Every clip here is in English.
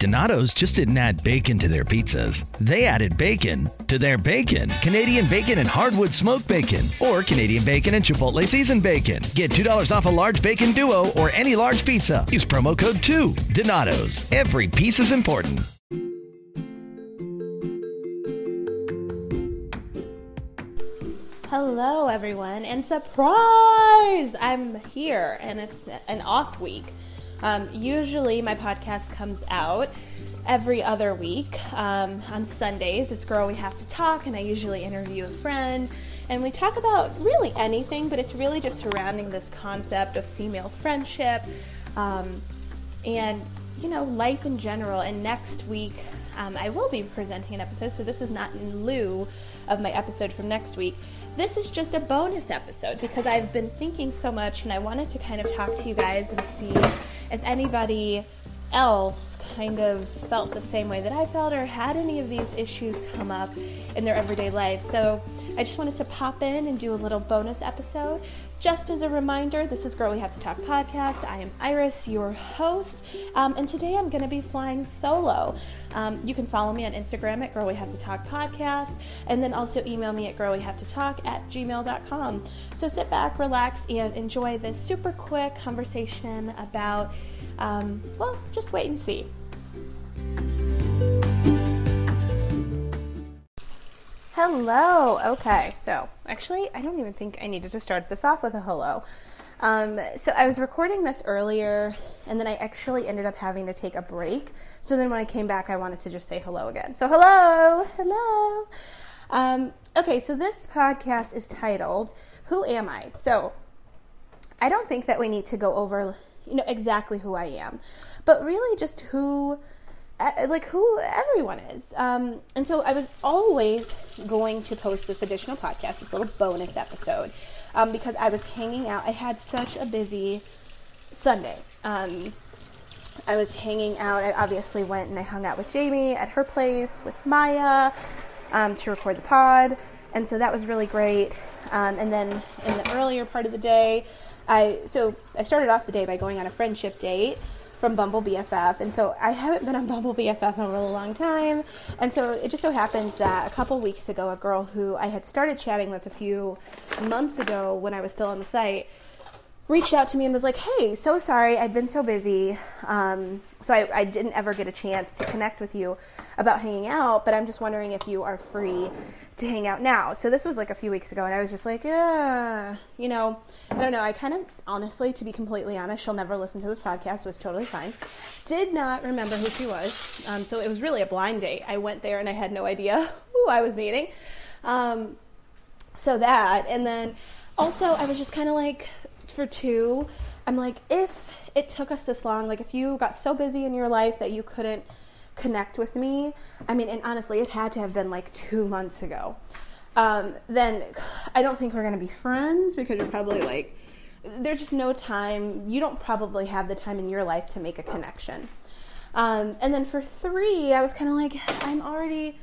Donato's just didn't add bacon to their pizzas. They added bacon to their bacon. Canadian bacon and hardwood smoked bacon, or Canadian bacon and Chipotle seasoned bacon. Get $2 off a large bacon duo or any large pizza. Use promo code 2. Donato's. Every piece is important. Hello, everyone, and surprise! I'm here, and it's an off week. Um, usually, my podcast comes out every other week um, on Sundays. It's Girl We Have to Talk, and I usually interview a friend. And we talk about really anything, but it's really just surrounding this concept of female friendship um, and, you know, life in general. And next week, um, I will be presenting an episode, so this is not in lieu of my episode from next week. This is just a bonus episode because I've been thinking so much and I wanted to kind of talk to you guys and see if anybody else kind of felt the same way that I felt or had any of these issues come up in their everyday life. So I just wanted to pop in and do a little bonus episode. Just as a reminder, this is Girl We Have to Talk podcast. I am Iris, your host, um, and today I'm going to be flying solo. Um, you can follow me on Instagram at Girl We Have to Talk podcast, and then also email me at Girl We Have to Talk at gmail.com. So sit back, relax, and enjoy this super quick conversation about, um, well, just wait and see. Hello. Okay, so actually, I don't even think I needed to start this off with a hello. Um, so I was recording this earlier, and then I actually ended up having to take a break. So then when I came back, I wanted to just say hello again. So hello, hello. Um, okay, so this podcast is titled "Who Am I?" So I don't think that we need to go over, you know, exactly who I am, but really just who like who everyone is. Um, and so I was always going to post this additional podcast, this little bonus episode, um, because I was hanging out. I had such a busy Sunday. Um, I was hanging out. I obviously went and I hung out with Jamie at her place with Maya um, to record the pod. And so that was really great. Um, and then in the earlier part of the day, I so I started off the day by going on a friendship date from Bumble BFF, and so I haven't been on Bumble BFF in a really long time. And so it just so happens that a couple weeks ago, a girl who I had started chatting with a few months ago when I was still on the site reached out to me and was like, "Hey, so sorry, I'd been so busy, um, so I, I, didn't ever get a chance to connect with you about hanging out. But I'm just wondering if you are free to hang out now." So this was like a few weeks ago, and I was just like, "Yeah, you know, I don't know. I kind of, honestly, to be completely honest, she'll never listen to this podcast. Was totally fine. Did not remember who she was, um, so it was really a blind date. I went there and I had no idea who I was meeting. Um, so that, and then." Also, I was just kind of like, for two, I'm like, if it took us this long, like if you got so busy in your life that you couldn't connect with me, I mean, and honestly, it had to have been like two months ago. Um, then I don't think we're gonna be friends because you're probably like, there's just no time. You don't probably have the time in your life to make a connection. Um, and then for three, I was kind of like, I'm already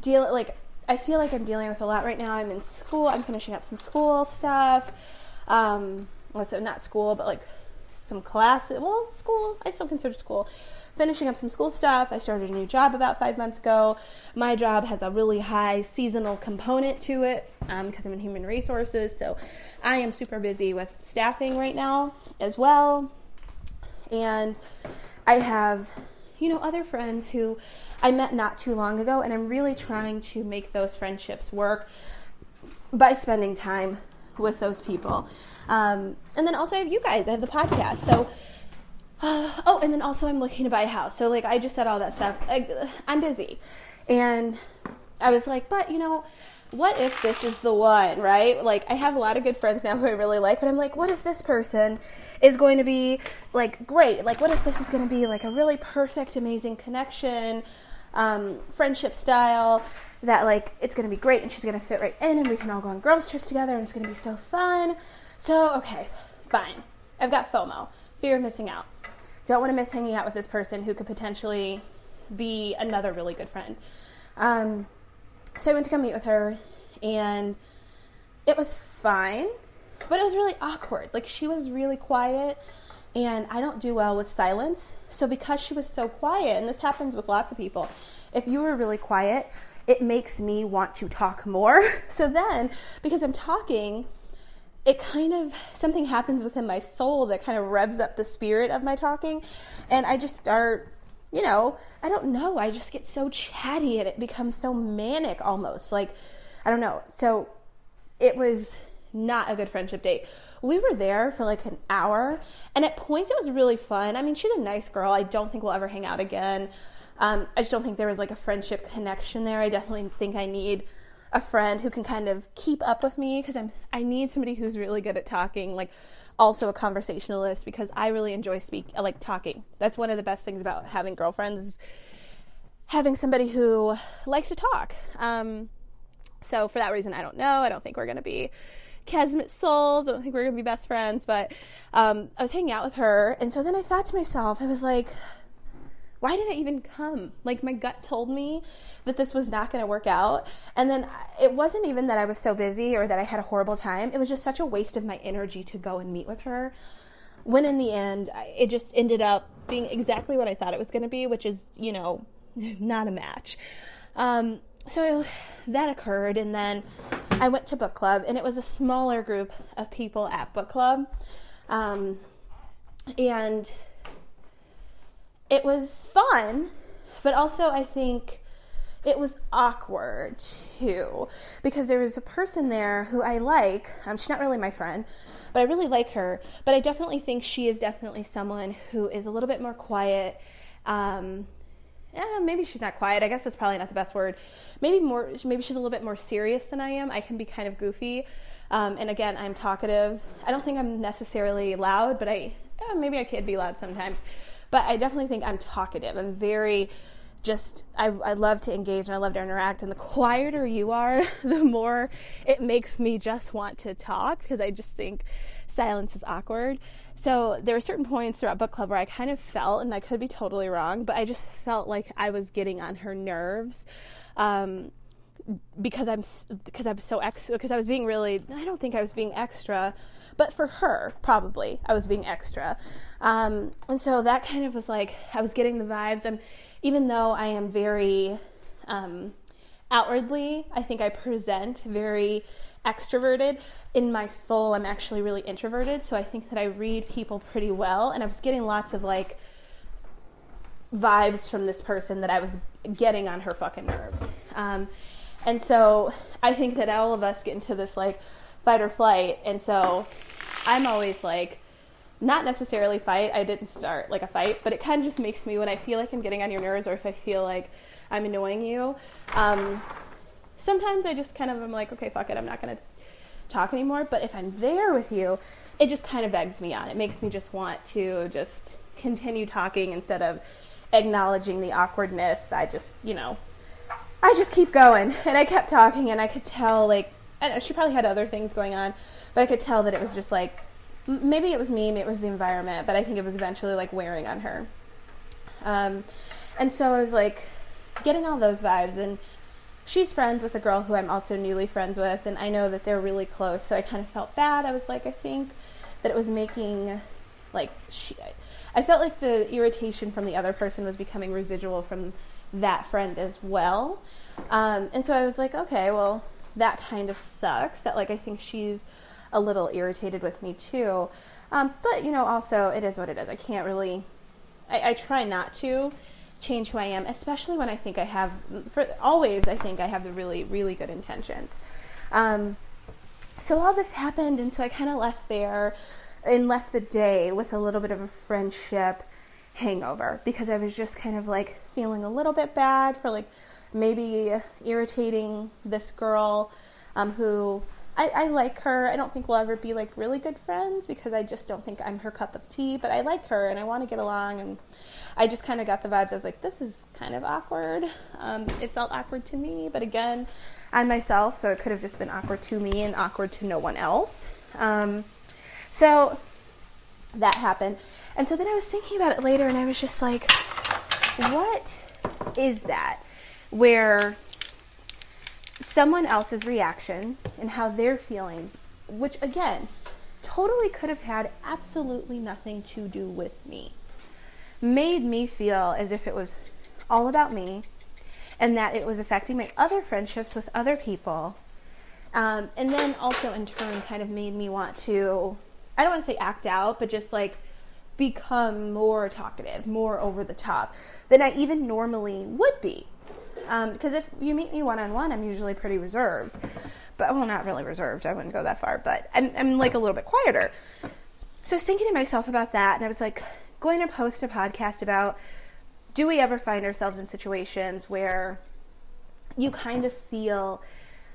dealing, like, I feel like I'm dealing with a lot right now. I'm in school, I'm finishing up some school stuff. Um, so not school, but like some classes. Well, school. I still consider school. Finishing up some school stuff. I started a new job about five months ago. My job has a really high seasonal component to it because um, I'm in human resources. So I am super busy with staffing right now as well. And I have, you know, other friends who I met not too long ago, and I'm really trying to make those friendships work by spending time with those people. Um, and then also I have you guys. I have the podcast. So, uh, oh, and then also I'm looking to buy a house. So like I just said all that stuff. I, I'm busy, and I was like, but you know, what if this is the one, right? Like, I have a lot of good friends now who I really like, but I'm like, what if this person is going to be like great? Like, what if this is going to be like a really perfect, amazing connection, um, friendship style? That like it's going to be great and she's going to fit right in and we can all go on girls trips together and it's going to be so fun. So, okay, fine. I've got FOMO, fear of missing out. don't want to miss hanging out with this person who could potentially be another really good friend. Um, so I went to go meet with her, and it was fine, but it was really awkward. Like she was really quiet, and I don't do well with silence. So because she was so quiet, and this happens with lots of people, if you were really quiet, it makes me want to talk more. So then, because I'm talking, it kind of something happens within my soul that kind of revs up the spirit of my talking, and I just start you know, I don't know. I just get so chatty and it becomes so manic almost. Like, I don't know. So it was not a good friendship date. We were there for like an hour, and at points it was really fun. I mean, she's a nice girl. I don't think we'll ever hang out again. Um, I just don't think there was like a friendship connection there. I definitely think I need a friend who can kind of keep up with me because I'm I need somebody who's really good at talking, like also a conversationalist because I really enjoy speak like talking. That's one of the best things about having girlfriends having somebody who likes to talk. Um, so for that reason, I don't know. I don't think we're going to be Kismet souls. I don't think we're going to be best friends. But um, I was hanging out with her, and so then I thought to myself, I was like, why did I even come? Like my gut told me that this was not going to work out. And then it wasn't even that I was so busy or that I had a horrible time. It was just such a waste of my energy to go and meet with her. When in the end, it just ended up being exactly what I thought it was going to be, which is, you know, not a match. Um, so that occurred, and then I went to book club, and it was a smaller group of people at book club. Um, and it was fun, but also I think it was awkward too because there was a person there who I like. Um, she's not really my friend, but I really like her. But I definitely think she is definitely someone who is a little bit more quiet. Um, maybe she's not quiet. I guess that's probably not the best word. Maybe more. Maybe she's a little bit more serious than I am. I can be kind of goofy, um, and again, I'm talkative. I don't think I'm necessarily loud, but I maybe I could be loud sometimes. But I definitely think I'm talkative. I'm very just I, I love to engage and I love to interact. And the quieter you are the more it makes me just want to talk because I just think silence is awkward. So there were certain points throughout book club where I kind of felt and I could be totally wrong but I just felt like I was getting on her nerves. Um, because I'm because I'm so extra because I was being really I don't think I was being extra but for her, probably, I was being extra. Um, and so that kind of was like, I was getting the vibes. And even though I am very um, outwardly, I think I present very extroverted. In my soul, I'm actually really introverted. So I think that I read people pretty well. And I was getting lots of like, vibes from this person that I was getting on her fucking nerves. Um, and so I think that all of us get into this like fight or flight. And so I'm always like, not necessarily fight. I didn't start like a fight, but it kind of just makes me when I feel like I'm getting on your nerves or if I feel like I'm annoying you. Um, sometimes I just kind of am like, okay, fuck it, I'm not gonna talk anymore. But if I'm there with you, it just kind of begs me on. It makes me just want to just continue talking instead of acknowledging the awkwardness. I just, you know, I just keep going. And I kept talking, and I could tell, like, I know, she probably had other things going on, but I could tell that it was just like maybe it was me, maybe it was the environment, but I think it was eventually like wearing on her. Um, and so I was like getting all those vibes, and she's friends with a girl who I'm also newly friends with, and I know that they're really close, so I kind of felt bad. I was like, I think that it was making like she, I felt like the irritation from the other person was becoming residual from that friend as well. Um, and so I was like, okay, well, that kind of sucks. That like I think she's a little irritated with me too. Um, but you know, also it is what it is. I can't really. I, I, try not to change who I am, especially when I think I have. For always, I think I have the really, really good intentions. Um, so all this happened, and so I kind of left there and left the day with a little bit of a friendship hangover because I was just kind of like feeling a little bit bad for like maybe irritating this girl um, who I, I like her. I don't think we'll ever be like really good friends because I just don't think I'm her cup of tea. But I like her and I want to get along. And I just kind of got the vibes. I was like, this is kind of awkward. Um, it felt awkward to me, but again, I'm myself, so it could have just been awkward to me and awkward to no one else. Um, so that happened. And so then I was thinking about it later and I was just like, what is that? Where someone else's reaction and how they're feeling, which again, totally could have had absolutely nothing to do with me, made me feel as if it was all about me and that it was affecting my other friendships with other people. Um, and then also in turn kind of made me want to, I don't want to say act out, but just like become more talkative, more over the top than I even normally would be. Because um, if you meet me one on one, I'm usually pretty reserved. But, well, not really reserved. I wouldn't go that far. But I'm, I'm like a little bit quieter. So I was thinking to myself about that, and I was like, going to post a podcast about do we ever find ourselves in situations where you kind of feel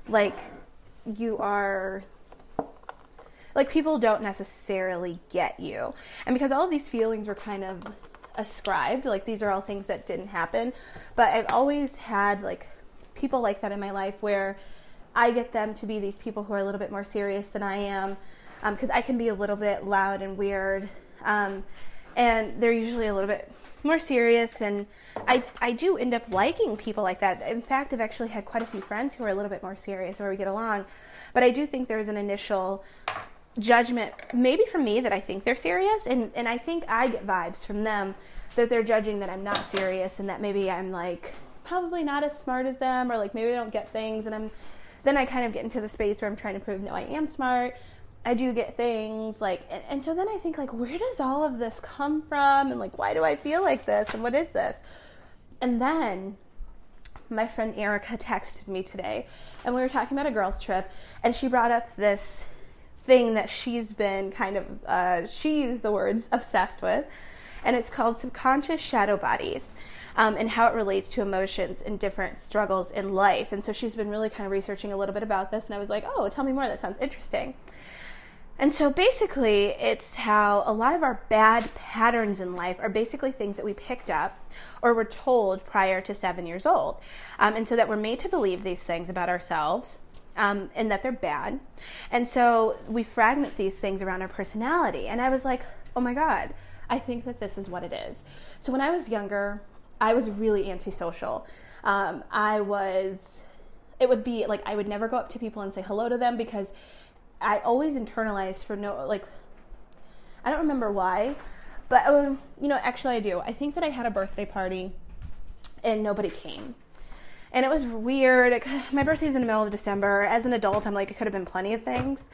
like you are like people don't necessarily get you and because all these feelings were kind of ascribed like these are all things that didn't happen but i've always had like people like that in my life where i get them to be these people who are a little bit more serious than i am because um, i can be a little bit loud and weird um, and they're usually a little bit more serious and I, I do end up liking people like that. In fact, I've actually had quite a few friends who are a little bit more serious where we get along. But I do think there's an initial judgment, maybe from me, that I think they're serious. And, and I think I get vibes from them that they're judging that I'm not serious and that maybe I'm like probably not as smart as them or like maybe I don't get things. And I'm then I kind of get into the space where I'm trying to prove, no, I am smart. I do get things like, and, and, so then I think like, where does all of this come from? And like, why do I feel like this? And what is this? And then my friend Erica texted me today, and we were talking about a girls' trip, and she brought up this thing that she's been kind of, uh, she used the words obsessed with, and it's called subconscious shadow bodies. Um, and how it relates to emotions and different struggles in life. And so she's been really kind of researching a little bit about this, and I was like, oh, tell me more. That sounds interesting. And so basically, it's how a lot of our bad patterns in life are basically things that we picked up or were told prior to seven years old. Um, and so that we're made to believe these things about ourselves um, and that they're bad. And so we fragment these things around our personality. And I was like, oh my God, I think that this is what it is. So when I was younger, I was really antisocial. Um, I was, it would be like, I would never go up to people and say hello to them because I always internalized for no like I don't remember why, but um, you know, actually I do. I think that I had a birthday party and nobody came. And it was weird. My birthday's in the middle of December. As an adult, I'm like, it could have been plenty of things.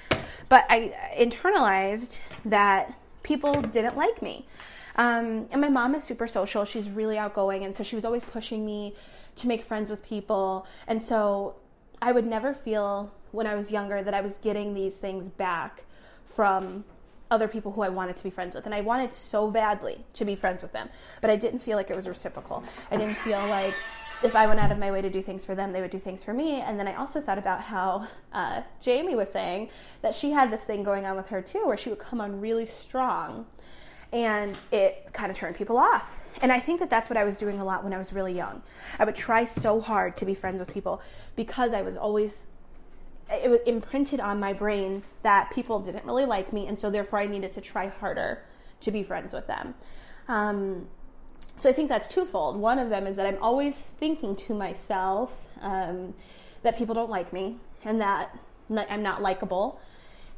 But I internalized that people didn't like me. Um, and my mom is super social. She's really outgoing. And so she was always pushing me to make friends with people. And so I would never feel when I was younger that I was getting these things back from other people who I wanted to be friends with. And I wanted so badly to be friends with them, but I didn't feel like it was reciprocal. I didn't feel like if I went out of my way to do things for them, they would do things for me. And then I also thought about how uh, Jamie was saying that she had this thing going on with her too, where she would come on really strong and it kind of turned people off. And I think that that's what I was doing a lot when I was really young. I would try so hard to be friends with people because I was always it was imprinted on my brain that people didn't really like me, and so therefore I needed to try harder to be friends with them. Um, so I think that's twofold. One of them is that I'm always thinking to myself um, that people don't like me and that I'm not likable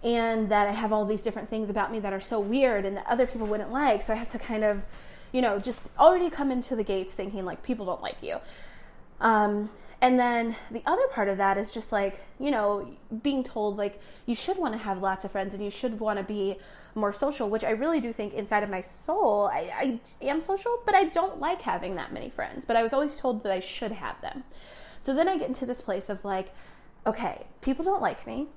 and that I have all these different things about me that are so weird and that other people wouldn't like. So I have to kind of, you know, just already come into the gates thinking like people don't like you. Um, and then the other part of that is just like, you know, being told like you should want to have lots of friends and you should want to be more social, which I really do think inside of my soul, I, I am social, but I don't like having that many friends. But I was always told that I should have them. So then I get into this place of like, okay, people don't like me,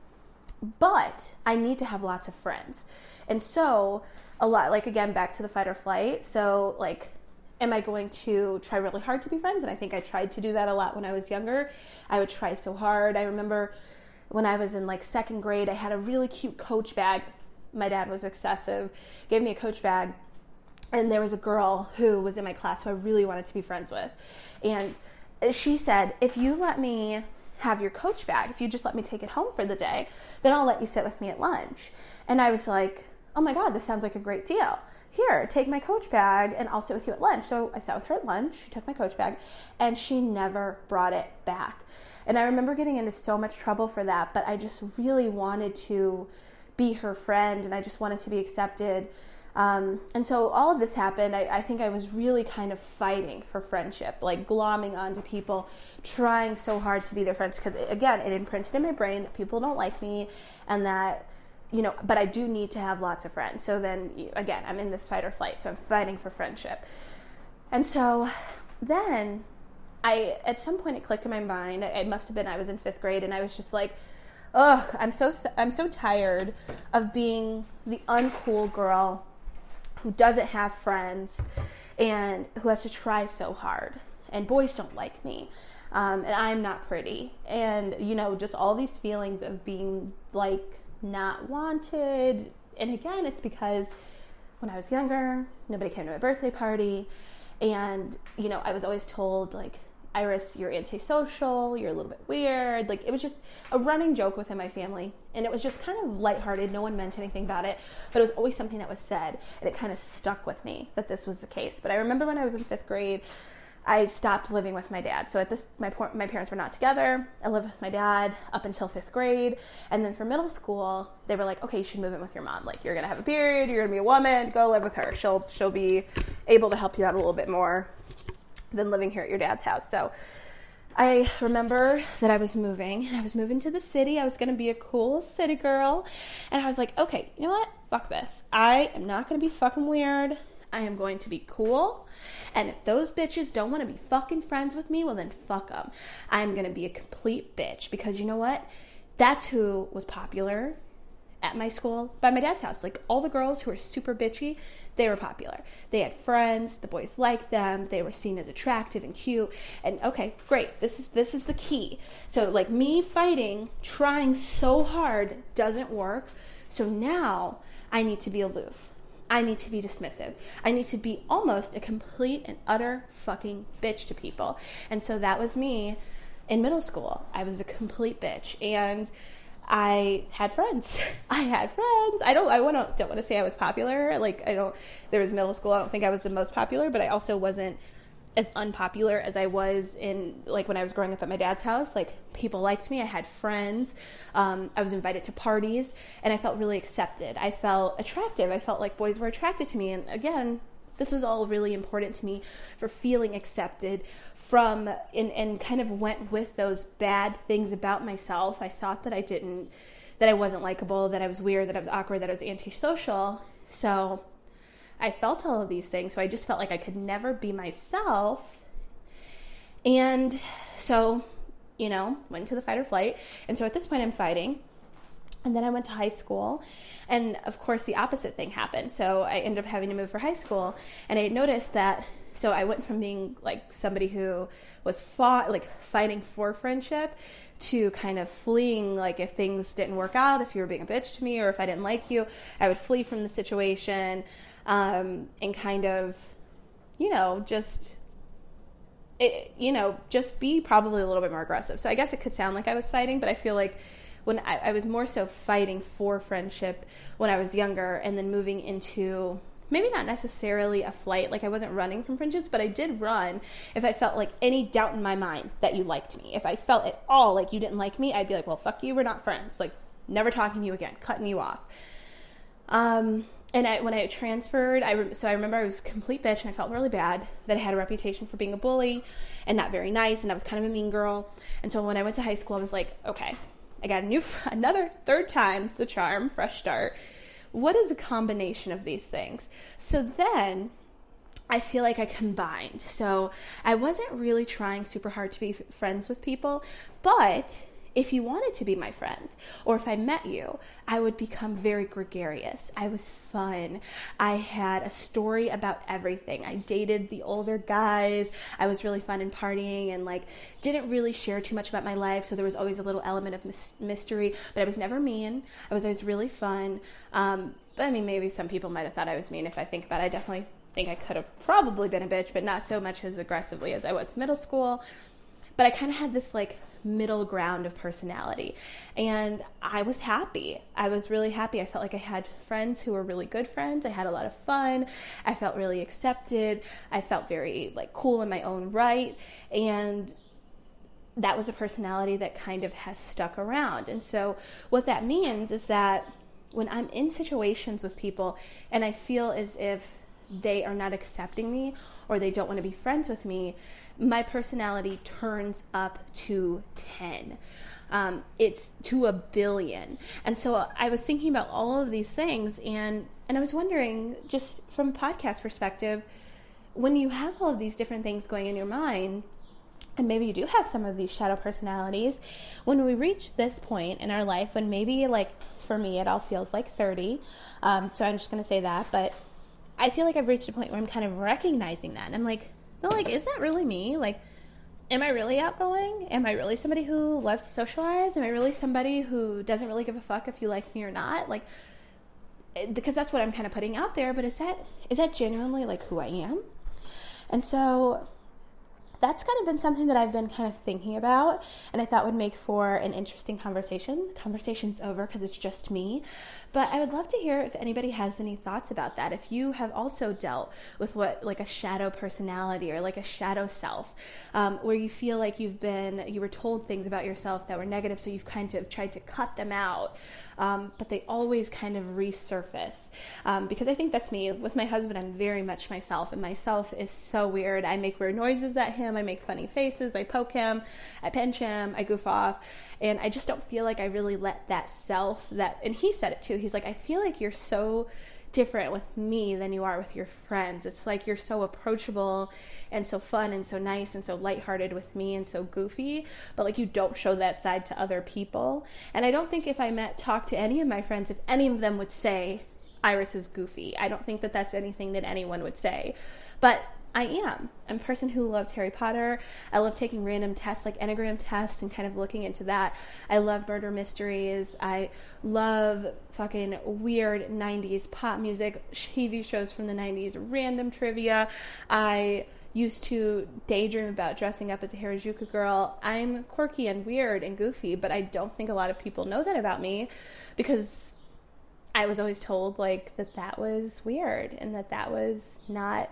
but I need to have lots of friends. And so, a lot, like again, back to the fight or flight. So, like, am I going to try really hard to be friends? And I think I tried to do that a lot when I was younger. I would try so hard. I remember when I was in like second grade, I had a really cute coach bag. My dad was excessive, gave me a coach bag. And there was a girl who was in my class who I really wanted to be friends with. And she said, If you let me have your coach bag, if you just let me take it home for the day, then I'll let you sit with me at lunch. And I was like, oh my God, this sounds like a great deal. Here, take my coach bag and I'll sit with you at lunch. So I sat with her at lunch. She took my coach bag and she never brought it back. And I remember getting into so much trouble for that, but I just really wanted to be her friend and I just wanted to be accepted. Um, and so all of this happened. I, I, think I was really kind of fighting for friendship, like glomming onto people, trying so hard to be their friends. Because again, it imprinted in my brain that people don't like me and that you know, but I do need to have lots of friends. So then, again, I'm in this fight or flight. So I'm fighting for friendship. And so then I, at some point, it clicked in my mind. It must have been I was in fifth grade, and I was just like, ugh, I'm so, I'm so tired of being the uncool girl who doesn't have friends and who has to try so hard. And boys don't like me. Um, and I'm not pretty. And, you know, just all these feelings of being like, not wanted. And again, it's because when I was younger, nobody came to my birthday party. And, you know, I was always told, like, Iris, you're antisocial, you're a little bit weird. Like, it was just a running joke within my family. And it was just kind of lighthearted. No one meant anything about it. But it was always something that was said. And it kind of stuck with me that this was the case. But I remember when I was in fifth grade, I stopped living with my dad. So at this, my my parents were not together. I lived with my dad up until fifth grade, and then for middle school, they were like, "Okay, you should move in with your mom. Like, you're gonna have a period. You're gonna be a woman. Go live with her. She'll she'll be able to help you out a little bit more than living here at your dad's house." So. I remember that I was moving and I was moving to the city. I was to be a cool city girl. And I was like, okay, you know what? Fuck this. I am not to be fucking weird. I am going to be cool. And if those bitches don't want to be fucking friends with me, well, then fuck them. I'm going to be a complete bitch because you know what? That's who was popular at my school by my dad's house. Like all the girls who were super bitchy, they were popular. They had friends, the boys liked them, they were seen as attractive and cute. And okay, great. This is this is the key. So like me fighting, trying so hard doesn't work. So now I need to be aloof. I need to be dismissive. I need to be almost a complete and utter fucking bitch to people. And so that was me in middle school. I was a complete bitch. And I had friends. I had friends. I don't. I want. Don't want to say I was popular. Like I don't. There was middle school. I don't think I was the most popular, but I also wasn't as unpopular as I was in like when I was growing up at my dad's house. Like people liked me. I had friends. Um, I was invited to parties, and I felt really accepted. I felt attractive. I felt like boys were attracted to me. And again, this was all really important to me for feeling accepted from and, and kind of went with those bad things about myself. I thought that I didn't that I wasn't likable, that I was weird, that I was awkward, that I was antisocial. So I felt all of these things. So I just felt like I could never be myself. And so, you know, went to the fight or flight. And so at this point, I'm fighting. And then I went to high school. And of course, the opposite thing happened. So I ended up having to move for high school. And I noticed that. So I went from being like somebody who was fought, like fighting for friendship to kind of fleeing like if things didn't work out if you were being a bitch to me or if i didn't like you i would flee from the situation um, and kind of, you know, just. It, you know, just be probably a little bit more aggressive. So I guess it could sound like I was fighting, but I feel like when I, I was more so fighting for friendship when I was younger, and then moving into maybe not necessarily a flight like i wasn't running from friendships but i did run if i felt like any doubt in my mind that you liked me if i felt at all like you didn't like me i'd be like well fuck you we're not friends like never talking to you again cutting you off um and I, when I transferred, I so I remember I was a complete bitch, and I felt really bad that I had a reputation for being a bully and not very nice, and I was kind of a mean girl. And so when I went to high school, I was like, okay, I got a new, another third time's the charm, fresh start. What is a combination of these things? So then I feel like I combined. So I wasn't really trying super hard to be friends with people, but if you wanted to be my friend or if I met you, I would become very gregarious. I was fun. I had a story about everything. I dated the older guys. I was really fun and partying and like didn't really share too much about my life. So there was always a little element of mystery, but I was never mean. I was always really fun. Um, but I mean, maybe some people might have thought I was mean if I think about it. I definitely think I could have probably been a bitch, but not so much as aggressively as I was middle school. but I kind of had this like middle ground of personality. And I was happy. I was really happy. I felt like I had friends who were really good friends. I had a lot of fun. I felt really accepted. I felt very like cool in my own right. And that was a personality that kind of has stuck around. And so what that means is that when I'm in situations with people and I feel as if they are not accepting me or they don't want to be friends with me, my personality turns up to 10. Um, it's to a billion. And so I was thinking about all of these things and, and I was wondering, just from podcast perspective, when you have all of these different things going in your mind, and maybe you do have some of these shadow personalities, when we reach this point in our life, when maybe like for me it all feels like 30, um, so I'm just going to say that, but I feel like I've reached a point where I'm kind of recognizing that. And I'm like, no, like, is that really me? Like, am I really outgoing? Am I really somebody who loves to socialize? Am I really somebody who doesn't really give a fuck if you like me or not? Like, eh, because that's what I'm kind of putting out there. But is that is that genuinely like who I am? And so that's kind of been something that I've been kind of thinking about, and I thought would make for an interesting conversation. The conversation's over because it's just me, but I would love to hear if anybody has any thoughts about that. If you have also dealt with what like a shadow personality or like a shadow self, um, where you feel like you've been you were told things about yourself that were negative, so you've kind of tried to cut them out, um, but they always kind of resurface. Um, because I think that's me. With my husband, I'm very much myself, and myself is so weird. I make weird noises at him, I make funny faces, I poke him, I pinch him, I goof off, and I just don't feel like I really let that self that. And he said it too. He's like, I feel like you're so different with me than you are with your friends. It's like you're so approachable and so fun and so nice and so lighthearted with me and so goofy, but like you don't show that side to other people. And I don't think if I met talk to any of my friends if any of them would say Iris is goofy. I don't think that that's anything that anyone would say. But I am. I'm a person who loves Harry Potter. I love taking random tests like Enneagram tests and kind of looking into that. I love murder mysteries. I love fucking weird 90s pop music, TV shows from the 90s, random trivia. I used to daydream about dressing up as a Harajuku girl. I'm quirky and weird and goofy, but I don't think a lot of people know that about me because I was always told like that that was weird and that that was not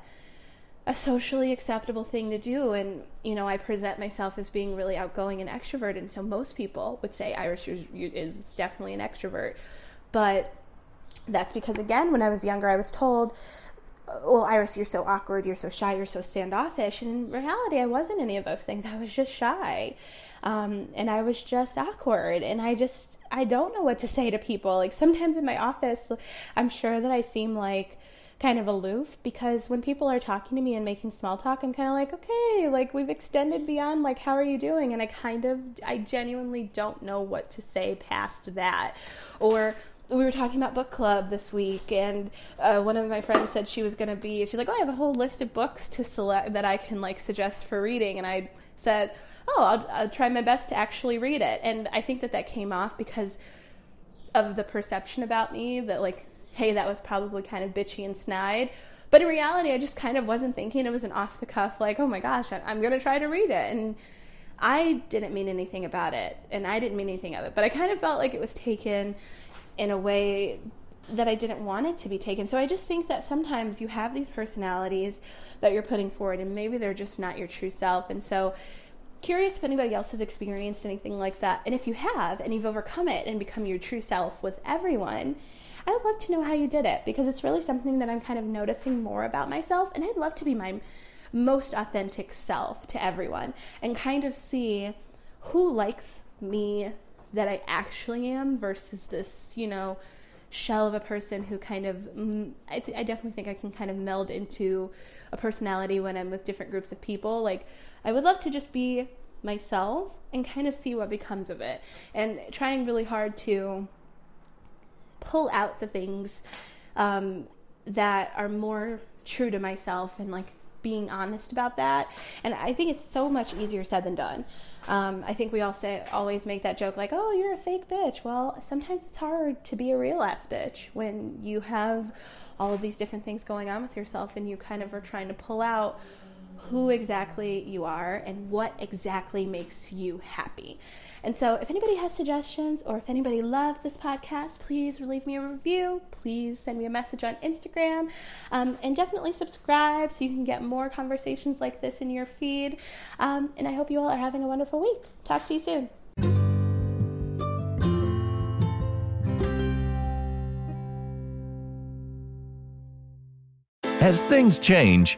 a socially acceptable thing to do. And you know i present myself as being really outgoing and extrovert. And so most people would say iris is definitely an extrovert. But that's because again when i was younger i was told well iris you're so awkward. You're so shy. You're so standoffish. And in reality i wasn't any of those things. I was just shy. Um, and i was just awkward. And i just i don't know what to say to people. Like sometimes in my office i'm sure that i seem like kind of aloof because when people are talking to me and making small talk, I'm kind of like, okay, like we've extended beyond like, how are you doing? And I kind of, I genuinely don't know what to say past that. Or we were talking about book club this week, and uh, one of my friends said she was going to be. She's like, "Oh, I have a whole list of books to select that I can like suggest for reading," and I said, "Oh, I'll, I'll try my best to actually read it." And I think that that came off because of the perception about me that like hey, that was probably kind of bitchy and snide. But in reality, I just kind of wasn't thinking. It was an off the cuff, like, oh my gosh, I'm going to try to read it. And I didn't mean anything about it, and I didn't mean anything of it. But I kind of felt like it was taken in a way that I didn't want it to be taken. So I just think that sometimes you have these personalities that you're putting forward, and maybe they're just not your true self. And so, curious if anybody else has experienced anything like that. And if you have, and you've overcome it and become your true self with everyone, I would love to know how you did it because it's really something that I'm kind of noticing more about myself. And I'd love to be my most authentic self to everyone and kind of see who likes me that I actually am versus this, you know, shell of a person who kind of, mm, I, th- I definitely think I can kind of meld into a personality when I'm with different groups of people. Like, I would love to just be myself and kind of see what becomes of it and trying really hard to pull out the things um, that are more true to myself and like being honest about that. And I think it's so much easier said than done. Um, I think we all say always make that joke like, "Oh, you're a fake bitch." Well, sometimes it's hard to be a real ass bitch when you have all of these different things going on with yourself, and you kind of are trying to pull out who exactly you are and what exactly makes you happy. And so, if anybody has suggestions or if anybody loved this podcast, please leave me a review. Please send me a message on Instagram. Um, and definitely subscribe so you can get more conversations like this in your feed. Um, and I hope you all are having a wonderful week. Talk to you soon. As things change,